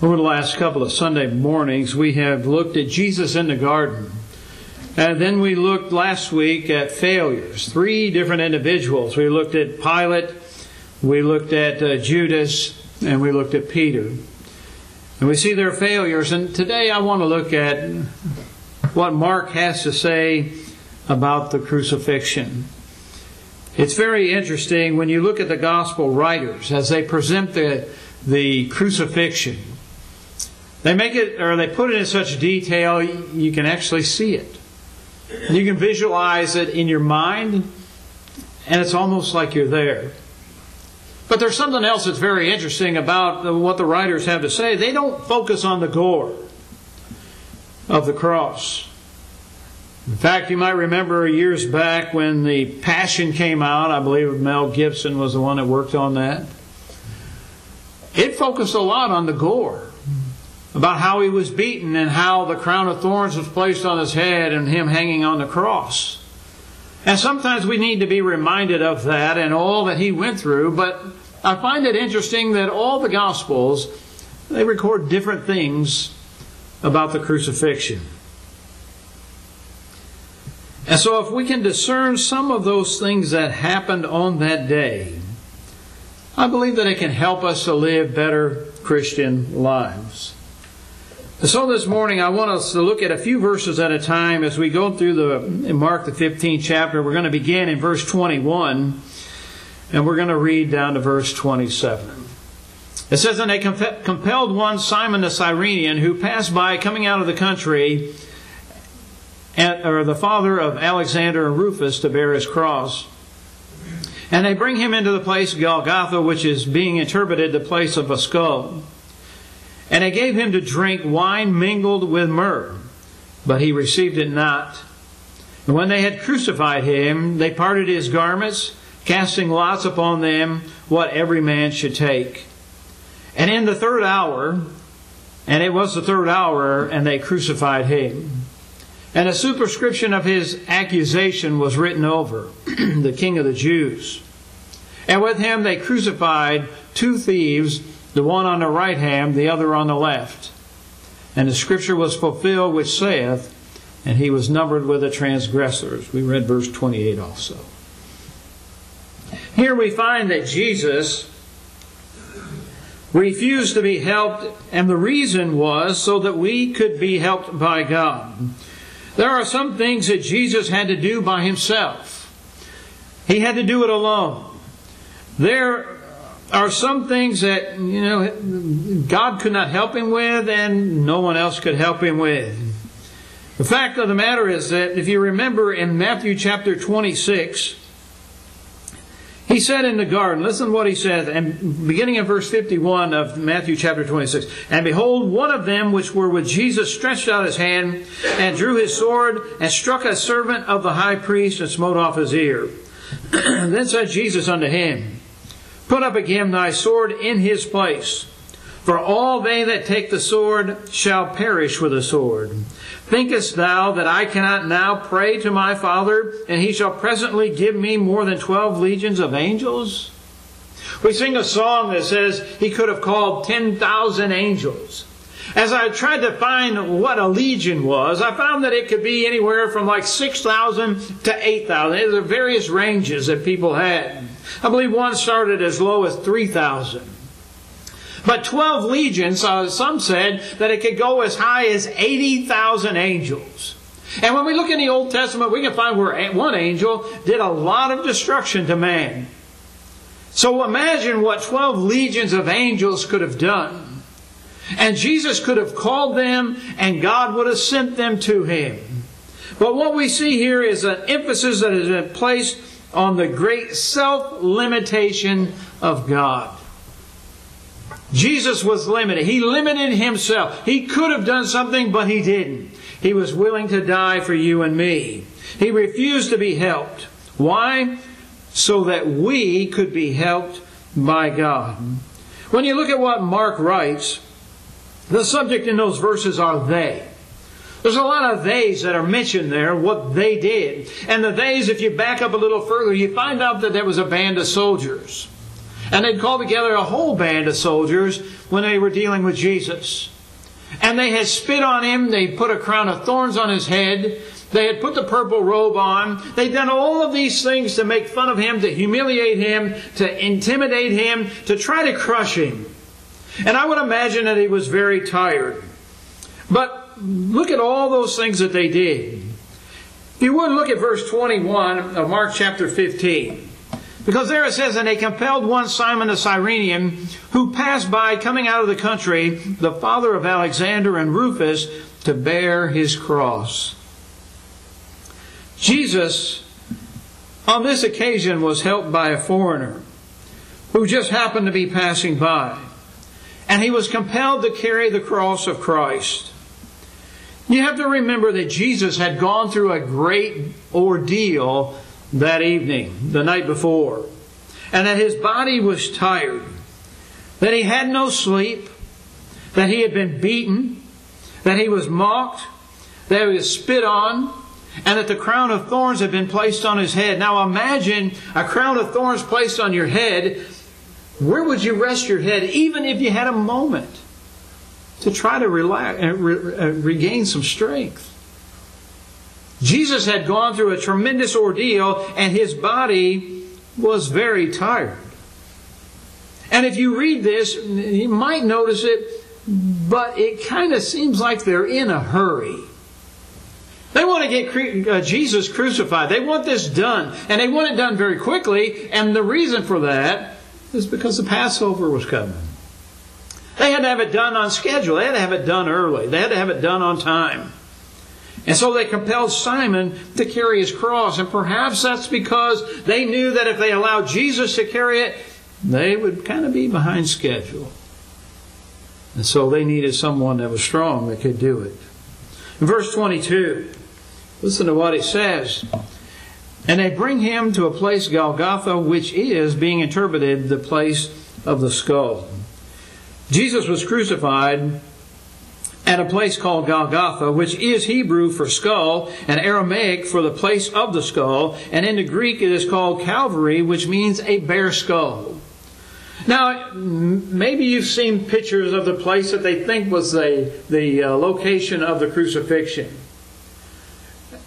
Over the last couple of Sunday mornings, we have looked at Jesus in the garden. And then we looked last week at failures. Three different individuals. We looked at Pilate, we looked at uh, Judas, and we looked at Peter. And we see their failures. And today I want to look at what Mark has to say about the crucifixion. It's very interesting when you look at the gospel writers as they present the, the crucifixion. They make it, or they put it in such detail, you can actually see it. You can visualize it in your mind, and it's almost like you're there. But there's something else that's very interesting about what the writers have to say. They don't focus on the gore of the cross. In fact, you might remember years back when the Passion came out, I believe Mel Gibson was the one that worked on that. It focused a lot on the gore about how he was beaten and how the crown of thorns was placed on his head and him hanging on the cross. And sometimes we need to be reminded of that and all that he went through, but I find it interesting that all the Gospels, they record different things about the crucifixion. And so if we can discern some of those things that happened on that day, I believe that it can help us to live better Christian lives. So this morning I want us to look at a few verses at a time as we go through the Mark the 15th chapter. We're going to begin in verse 21 and we're going to read down to verse 27. It says, And they compelled one Simon the Cyrenian who passed by coming out of the country, or the father of Alexander and Rufus, to bear his cross. And they bring him into the place Golgotha, which is being interpreted the place of a skull. And they gave him to drink wine mingled with myrrh, but he received it not. And when they had crucified him, they parted his garments, casting lots upon them what every man should take. And in the third hour, and it was the third hour, and they crucified him. And a superscription of his accusation was written over, the King of the Jews. And with him they crucified two thieves the one on the right hand, the other on the left. And the scripture was fulfilled which saith, and he was numbered with the transgressors. We read verse 28 also. Here we find that Jesus refused to be helped, and the reason was so that we could be helped by God. There are some things that Jesus had to do by himself. He had to do it alone. There are some things that, you know, God could not help him with and no one else could help him with. The fact of the matter is that if you remember in Matthew chapter 26, he said in the garden, listen to what he says, and beginning in verse 51 of Matthew chapter 26, And behold, one of them which were with Jesus stretched out his hand and drew his sword and struck a servant of the high priest and smote off his ear. then said Jesus unto him, Put up again thy sword in his place. For all they that take the sword shall perish with the sword. Thinkest thou that I cannot now pray to my Father, and he shall presently give me more than twelve legions of angels? We sing a song that says he could have called 10,000 angels. As I tried to find what a legion was, I found that it could be anywhere from like 6,000 to 8,000. There are various ranges that people had. I believe one started as low as 3,000. But 12 legions, uh, some said that it could go as high as 80,000 angels. And when we look in the Old Testament, we can find where one angel did a lot of destruction to man. So imagine what 12 legions of angels could have done. And Jesus could have called them, and God would have sent them to him. But what we see here is an emphasis that has been placed on the great self limitation of God. Jesus was limited. He limited himself. He could have done something, but he didn't. He was willing to die for you and me. He refused to be helped. Why? So that we could be helped by God. When you look at what Mark writes, the subject in those verses are they. There's a lot of theys that are mentioned there, what they did. And the theys, if you back up a little further, you find out that there was a band of soldiers. And they'd called together a whole band of soldiers when they were dealing with Jesus. And they had spit on him, they put a crown of thorns on his head, they had put the purple robe on. They'd done all of these things to make fun of him, to humiliate him, to intimidate him, to try to crush him. And I would imagine that he was very tired. But look at all those things that they did. If you would look at verse 21 of Mark chapter 15. Because there it says, And they compelled one Simon the Cyrenian, who passed by coming out of the country, the father of Alexander and Rufus, to bear his cross. Jesus, on this occasion, was helped by a foreigner who just happened to be passing by. And he was compelled to carry the cross of Christ. You have to remember that Jesus had gone through a great ordeal that evening, the night before, and that his body was tired, that he had no sleep, that he had been beaten, that he was mocked, that he was spit on, and that the crown of thorns had been placed on his head. Now imagine a crown of thorns placed on your head. Where would you rest your head, even if you had a moment to try to relax, uh, uh, regain some strength? Jesus had gone through a tremendous ordeal, and his body was very tired. And if you read this, you might notice it, but it kind of seems like they're in a hurry. They want to get uh, Jesus crucified. They want this done. And they want it done very quickly. And the reason for that is because the Passover was coming. They had to have it done on schedule. They had to have it done early. They had to have it done on time. And so they compelled Simon to carry his cross. And perhaps that's because they knew that if they allowed Jesus to carry it, they would kind of be behind schedule. And so they needed someone that was strong that could do it. In verse 22, Listen to what it says. And they bring him to a place, Golgotha, which is, being interpreted, the place of the skull. Jesus was crucified at a place called Golgotha, which is Hebrew for skull and Aramaic for the place of the skull, and in the Greek it is called Calvary, which means a bare skull. Now, maybe you've seen pictures of the place that they think was the, the uh, location of the crucifixion.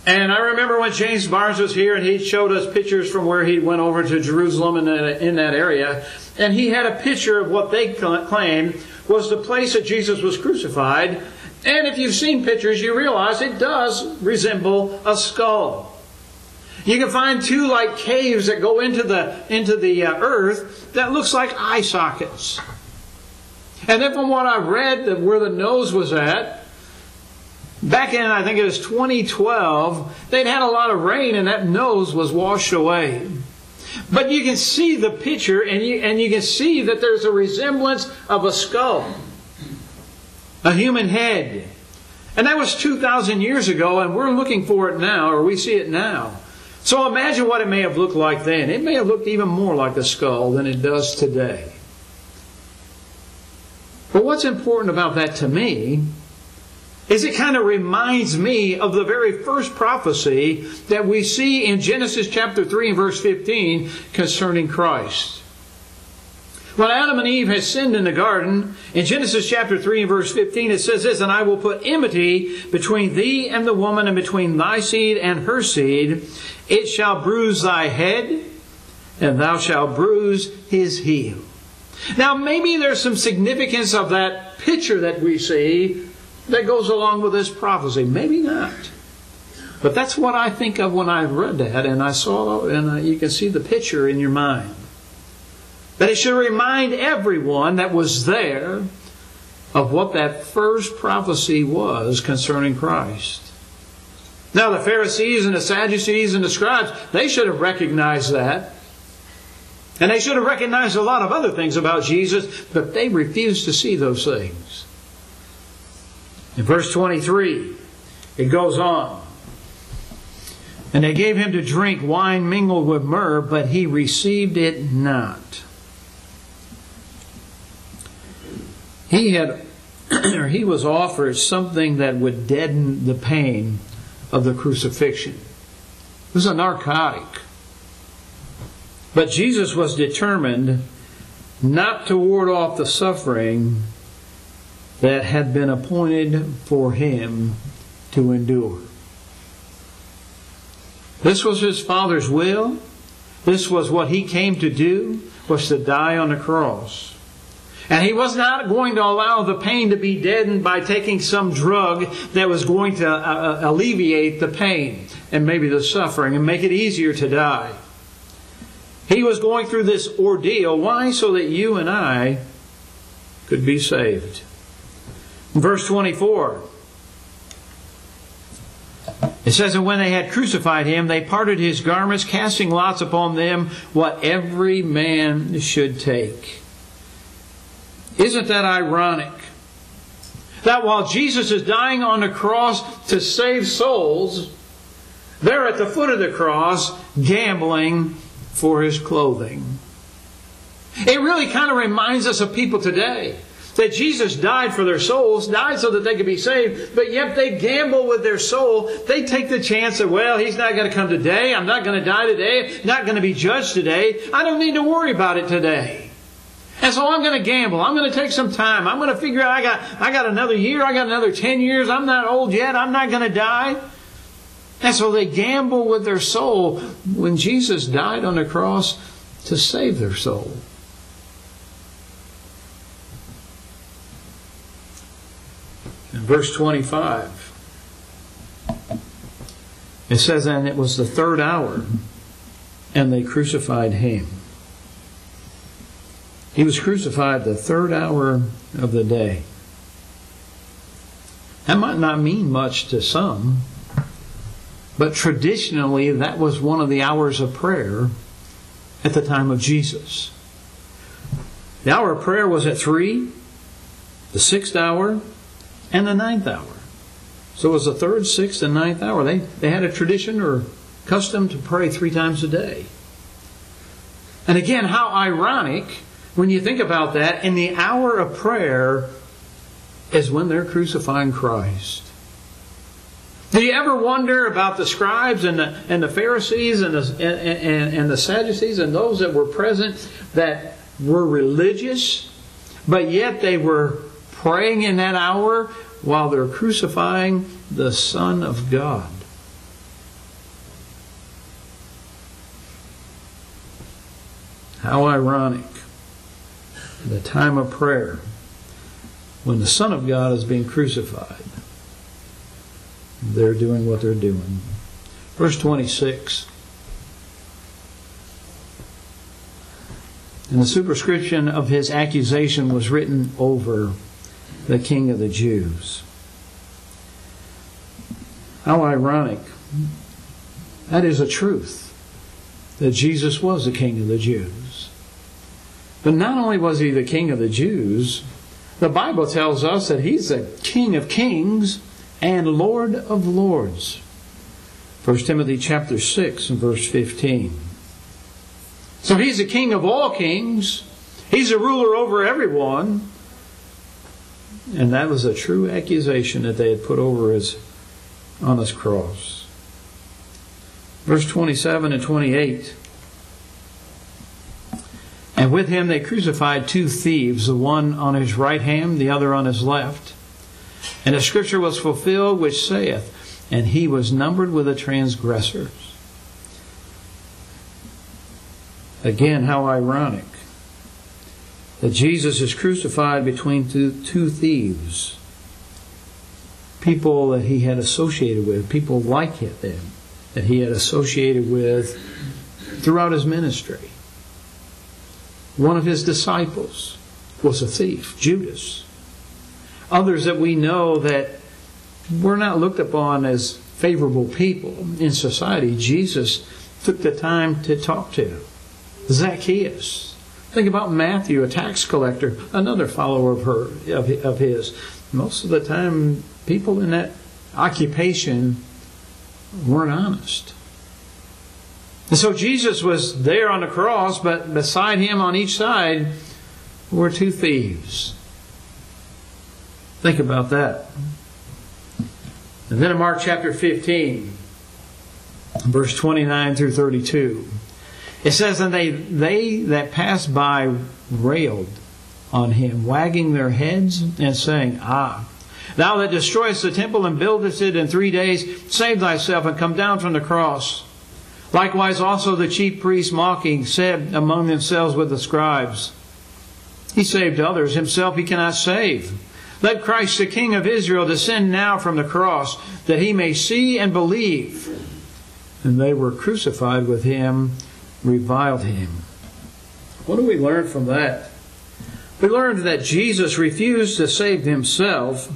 And I remember when James Barnes was here and he showed us pictures from where he went over to Jerusalem in that, in that area. And he had a picture of what they claimed was the place that Jesus was crucified. And if you've seen pictures, you realize it does resemble a skull. You can find two like caves that go into the into the uh, earth that looks like eye sockets. And then from what I read, where the nose was at, Back in, I think it was 2012, they'd had a lot of rain and that nose was washed away. But you can see the picture and you, and you can see that there's a resemblance of a skull, a human head. And that was 2,000 years ago, and we're looking for it now, or we see it now. So imagine what it may have looked like then. It may have looked even more like a skull than it does today. But what's important about that to me is it kind of reminds me of the very first prophecy that we see in Genesis chapter 3 and verse 15 concerning Christ. When Adam and Eve had sinned in the garden, in Genesis chapter 3 and verse 15, it says this, And I will put enmity between thee and the woman, and between thy seed and her seed. It shall bruise thy head, and thou shalt bruise his heel. Now, maybe there's some significance of that picture that we see that goes along with this prophecy. Maybe not. But that's what I think of when I read that and I saw, and uh, you can see the picture in your mind. That it should remind everyone that was there of what that first prophecy was concerning Christ. Now, the Pharisees and the Sadducees and the scribes, they should have recognized that. And they should have recognized a lot of other things about Jesus, but they refused to see those things. In verse 23, it goes on. And they gave him to drink wine mingled with myrrh, but he received it not. He had or he was offered something that would deaden the pain of the crucifixion. It was a narcotic. But Jesus was determined not to ward off the suffering that had been appointed for him to endure. This was his Father's will. This was what he came to do, was to die on the cross. And he was not going to allow the pain to be deadened by taking some drug that was going to uh, uh, alleviate the pain and maybe the suffering and make it easier to die. He was going through this ordeal. Why? So that you and I could be saved. Verse 24. It says, And when they had crucified him, they parted his garments, casting lots upon them what every man should take. Isn't that ironic? That while Jesus is dying on the cross to save souls, they're at the foot of the cross gambling for his clothing. It really kind of reminds us of people today that Jesus died for their souls, died so that they could be saved, but yet they gamble with their soul. They take the chance that, well, he's not going to come today. I'm not going to die today. Not going to be judged today. I don't need to worry about it today. And so I'm going to gamble. I'm going to take some time. I'm going to figure out I got, I got another year. I got another 10 years. I'm not old yet. I'm not going to die. And so they gamble with their soul when Jesus died on the cross to save their soul. Verse 25, it says, And it was the third hour, and they crucified him. He was crucified the third hour of the day. That might not mean much to some, but traditionally that was one of the hours of prayer at the time of Jesus. The hour of prayer was at 3, the sixth hour, and the ninth hour. So it was the third, sixth, and ninth hour. They, they had a tradition or custom to pray three times a day. And again, how ironic when you think about that, in the hour of prayer is when they're crucifying Christ. Do you ever wonder about the scribes and the, and the Pharisees and the, and, and, and the Sadducees and those that were present that were religious, but yet they were praying in that hour while they're crucifying the Son of God? How ironic the time of prayer when the Son of God is being crucified. They're doing what they're doing. Verse 26. And the superscription of his accusation was written over the King of the Jews. How ironic. That is a truth that Jesus was the King of the Jews. But not only was he the king of the Jews, the Bible tells us that he's the king of kings and lord of lords. 1 Timothy chapter 6 and verse 15. So he's the king of all kings. He's a ruler over everyone. And that was a true accusation that they had put over his on his cross. Verse 27 and 28. And with him they crucified two thieves, the one on his right hand, the other on his left. And the scripture was fulfilled which saith, And he was numbered with the transgressors. Again, how ironic that Jesus is crucified between two, two thieves. People that he had associated with, people like him that he had associated with throughout his ministry. One of his disciples was a thief, Judas. Others that we know that were not looked upon as favorable people in society, Jesus took the time to talk to. Zacchaeus. Think about Matthew, a tax collector, another follower of her of, of his. Most of the time, people in that occupation weren't honest. And so Jesus was there on the cross, but beside him on each side were two thieves. Think about that. And then in Mark chapter 15, verse 29 through 32. It says, and they, they that passed by railed on him, wagging their heads and saying, Ah, thou that destroyest the temple and buildest it in three days, save thyself and come down from the cross. Likewise also the chief priests mocking said among themselves with the scribes, He saved others, himself he cannot save. Let Christ the King of Israel descend now from the cross, that he may see and believe. And they were crucified with him, reviled him. What do we learn from that? We learned that Jesus refused to save himself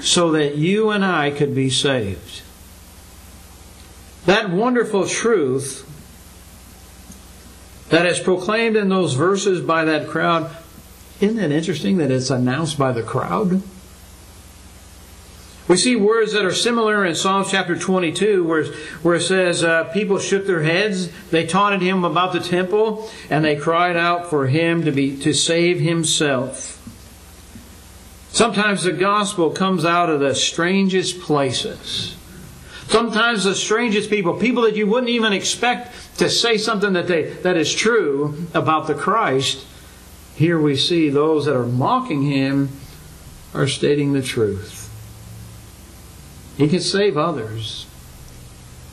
so that you and I could be saved. That wonderful truth that is proclaimed in those verses by that crowd, isn't it interesting that it's announced by the crowd? We see words that are similar in Psalms chapter 22, where, where it says, uh, People shook their heads, they taunted him about the temple, and they cried out for him to, be, to save himself. Sometimes the gospel comes out of the strangest places. Sometimes the strangest people, people that you wouldn't even expect to say something that, they, that is true about the Christ, here we see those that are mocking him are stating the truth. He could save others,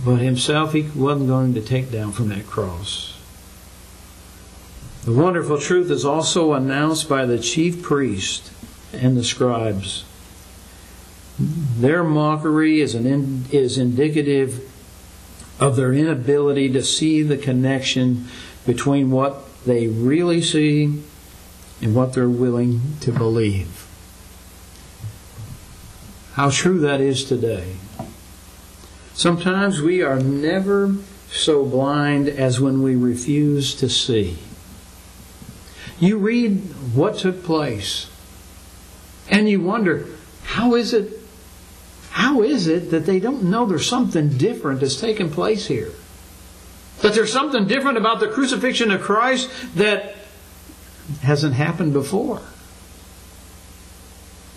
but himself he wasn't going to take down from that cross. The wonderful truth is also announced by the chief priest and the scribes. Their mockery is, an in, is indicative of their inability to see the connection between what they really see and what they're willing to believe. How true that is today. Sometimes we are never so blind as when we refuse to see. You read what took place and you wonder, how is it how is it that they don't know there's something different that's taken place here? That there's something different about the crucifixion of Christ that hasn't happened before.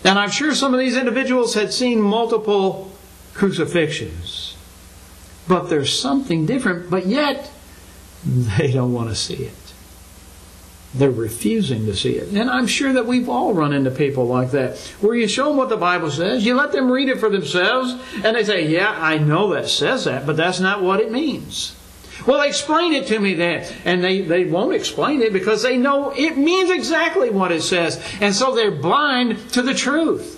And I'm sure some of these individuals had seen multiple crucifixions. But there's something different, but yet they don't want to see it. They're refusing to see it. And I'm sure that we've all run into people like that, where you show them what the Bible says, you let them read it for themselves, and they say, Yeah, I know that says that, but that's not what it means. Well, explain it to me then. And they, they won't explain it because they know it means exactly what it says. And so they're blind to the truth.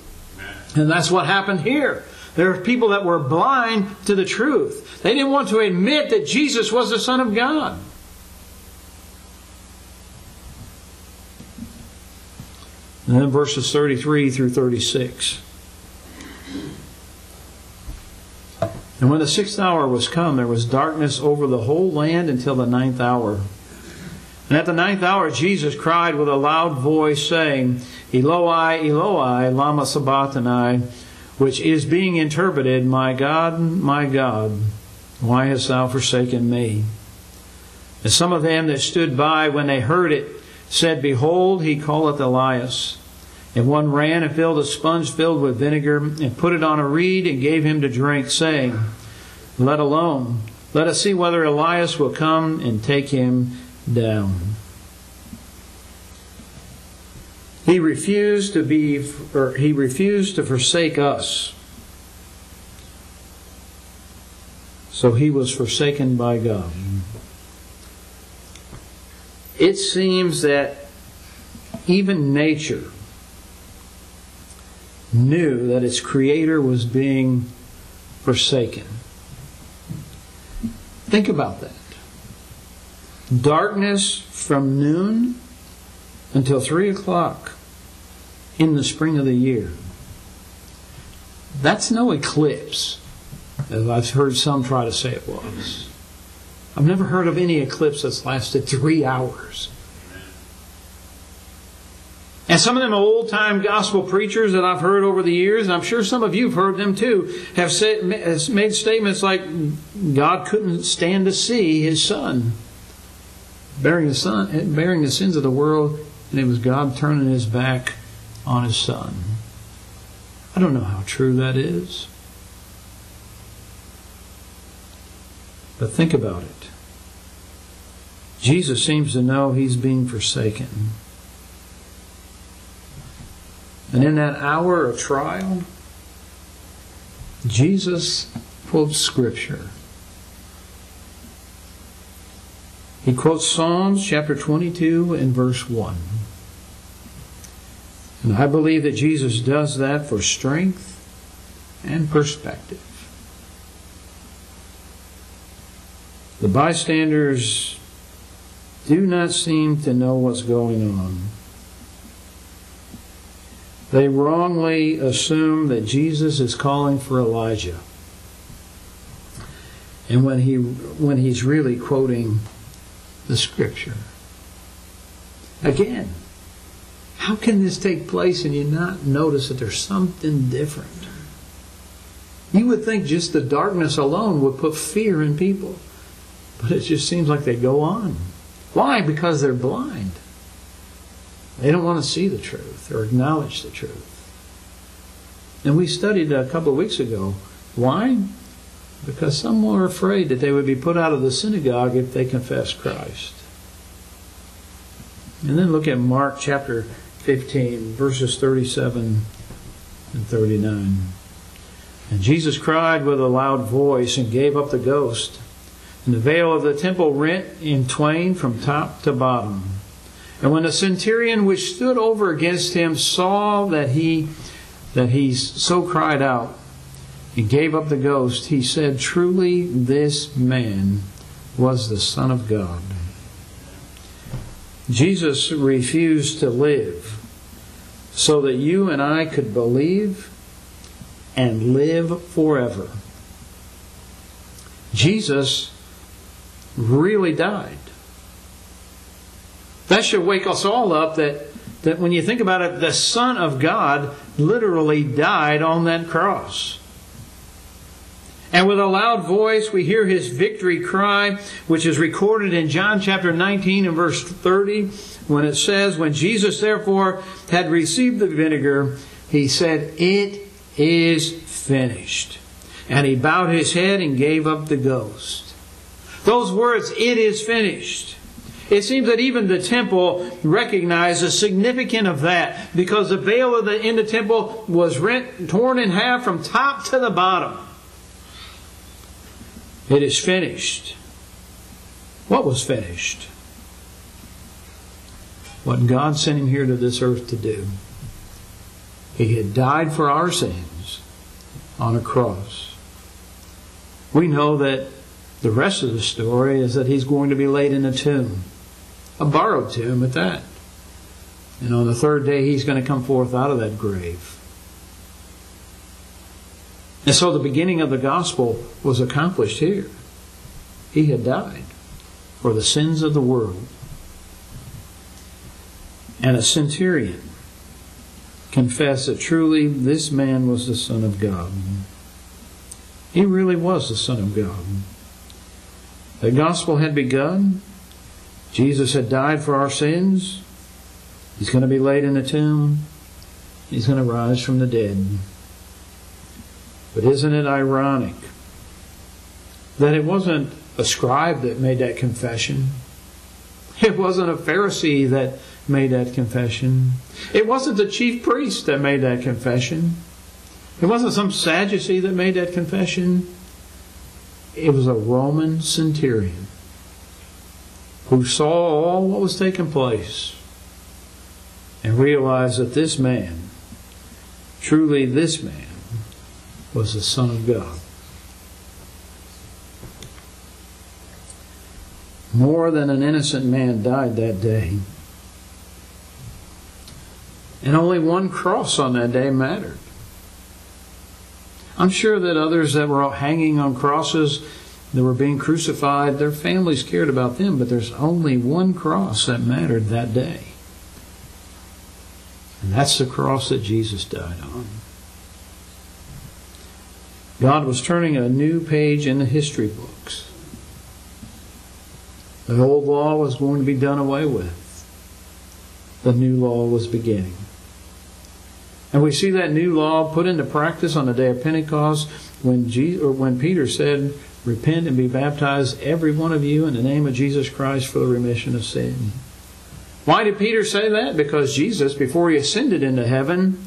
And that's what happened here. There are people that were blind to the truth. They didn't want to admit that Jesus was the Son of God. And then verses 33 through 36. And when the sixth hour was come, there was darkness over the whole land until the ninth hour. And at the ninth hour, Jesus cried with a loud voice, saying, Eloi, Eloi, lama sabachthani, which is being interpreted, My God, my God, why hast thou forsaken me? And some of them that stood by, when they heard it, said, Behold, he calleth Elias. And one ran and filled a sponge filled with vinegar and put it on a reed and gave him to drink, saying, Let alone, let us see whether Elias will come and take him down. He refused to be, or he refused to forsake us. So he was forsaken by God. It seems that even nature knew that its creator was being forsaken. Think about that. Darkness from noon until 3 o'clock in the spring of the year. That's no eclipse, as I've heard some try to say it was. I've never heard of any eclipse that's lasted three hours. And some of them old time gospel preachers that I've heard over the years, and I'm sure some of you have heard them too, have said, made statements like God couldn't stand to see his son bearing son, bearing the sins of the world, and it was God turning his back on his son. I don't know how true that is. But think about it. Jesus seems to know he's being forsaken. And in that hour of trial, Jesus quotes Scripture. He quotes Psalms chapter 22 and verse 1. And I believe that Jesus does that for strength and perspective. The bystanders do not seem to know what's going on. They wrongly assume that Jesus is calling for Elijah. And when he when he's really quoting the scripture. Again, how can this take place and you not notice that there's something different? You would think just the darkness alone would put fear in people. But it just seems like they go on. Why? Because they're blind. They don't want to see the truth or acknowledge the truth. And we studied a couple of weeks ago. Why? Because some were afraid that they would be put out of the synagogue if they confessed Christ. And then look at Mark chapter 15, verses 37 and 39. And Jesus cried with a loud voice and gave up the ghost. And the veil of the temple rent in twain from top to bottom. And when the centurion which stood over against him saw that he that he so cried out and gave up the ghost, he said, Truly this man was the Son of God. Jesus refused to live so that you and I could believe and live forever. Jesus really died. That should wake us all up that, that when you think about it, the Son of God literally died on that cross. And with a loud voice, we hear his victory cry, which is recorded in John chapter 19 and verse 30, when it says, When Jesus therefore had received the vinegar, he said, It is finished. And he bowed his head and gave up the ghost. Those words, it is finished. It seems that even the temple recognized the significance of that because the veil of the, in the temple was rent, torn in half from top to the bottom. It is finished. What was finished? What God sent him here to this earth to do. He had died for our sins on a cross. We know that the rest of the story is that he's going to be laid in a tomb, a borrowed tomb at that. And on the third day, he's going to come forth out of that grave. And so the beginning of the gospel was accomplished here. He had died for the sins of the world. And a centurion confessed that truly this man was the Son of God. He really was the Son of God. The gospel had begun. Jesus had died for our sins. He's going to be laid in a tomb. He's going to rise from the dead. But isn't it ironic that it wasn't a scribe that made that confession? It wasn't a Pharisee that made that confession. It wasn't the chief priest that made that confession. It wasn't some Sadducee that made that confession. It was a Roman centurion who saw all what was taking place and realized that this man, truly this man, was the Son of God. More than an innocent man died that day. And only one cross on that day mattered. I'm sure that others that were hanging on crosses that were being crucified, their families cared about them, but there's only one cross that mattered that day. And that's the cross that Jesus died on. God was turning a new page in the history books. The old law was going to be done away with. The new law was beginning. And we see that new law put into practice on the day of Pentecost when, Jesus, or when Peter said, Repent and be baptized, every one of you, in the name of Jesus Christ for the remission of sin. Why did Peter say that? Because Jesus, before he ascended into heaven,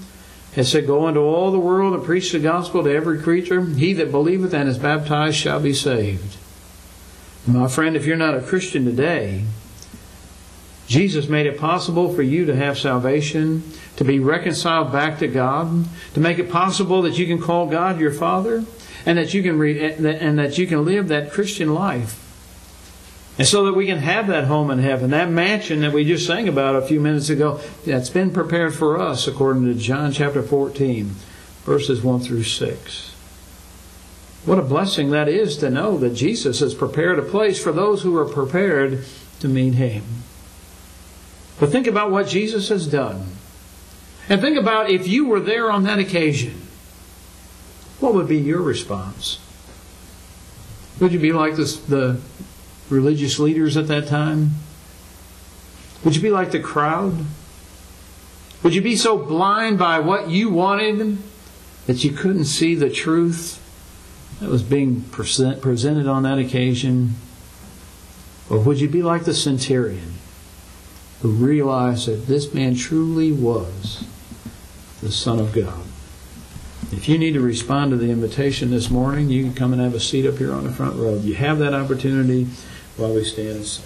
had said, Go into all the world and preach the gospel to every creature. He that believeth and is baptized shall be saved. My friend, if you're not a Christian today, Jesus made it possible for you to have salvation, to be reconciled back to God, to make it possible that you can call God your Father, and that you can read, and that you can live that Christian life. And so that we can have that home in heaven, that mansion that we just sang about a few minutes ago, that's been prepared for us according to John chapter 14, verses 1 through 6. What a blessing that is to know that Jesus has prepared a place for those who are prepared to meet Him. But think about what Jesus has done. And think about if you were there on that occasion. What would be your response? Would you be like this, the religious leaders at that time? Would you be like the crowd? Would you be so blind by what you wanted that you couldn't see the truth that was being present, presented on that occasion? Or would you be like the centurion who realized that this man truly was the Son of God? If you need to respond to the invitation this morning, you can come and have a seat up here on the front row. You have that opportunity while we stand.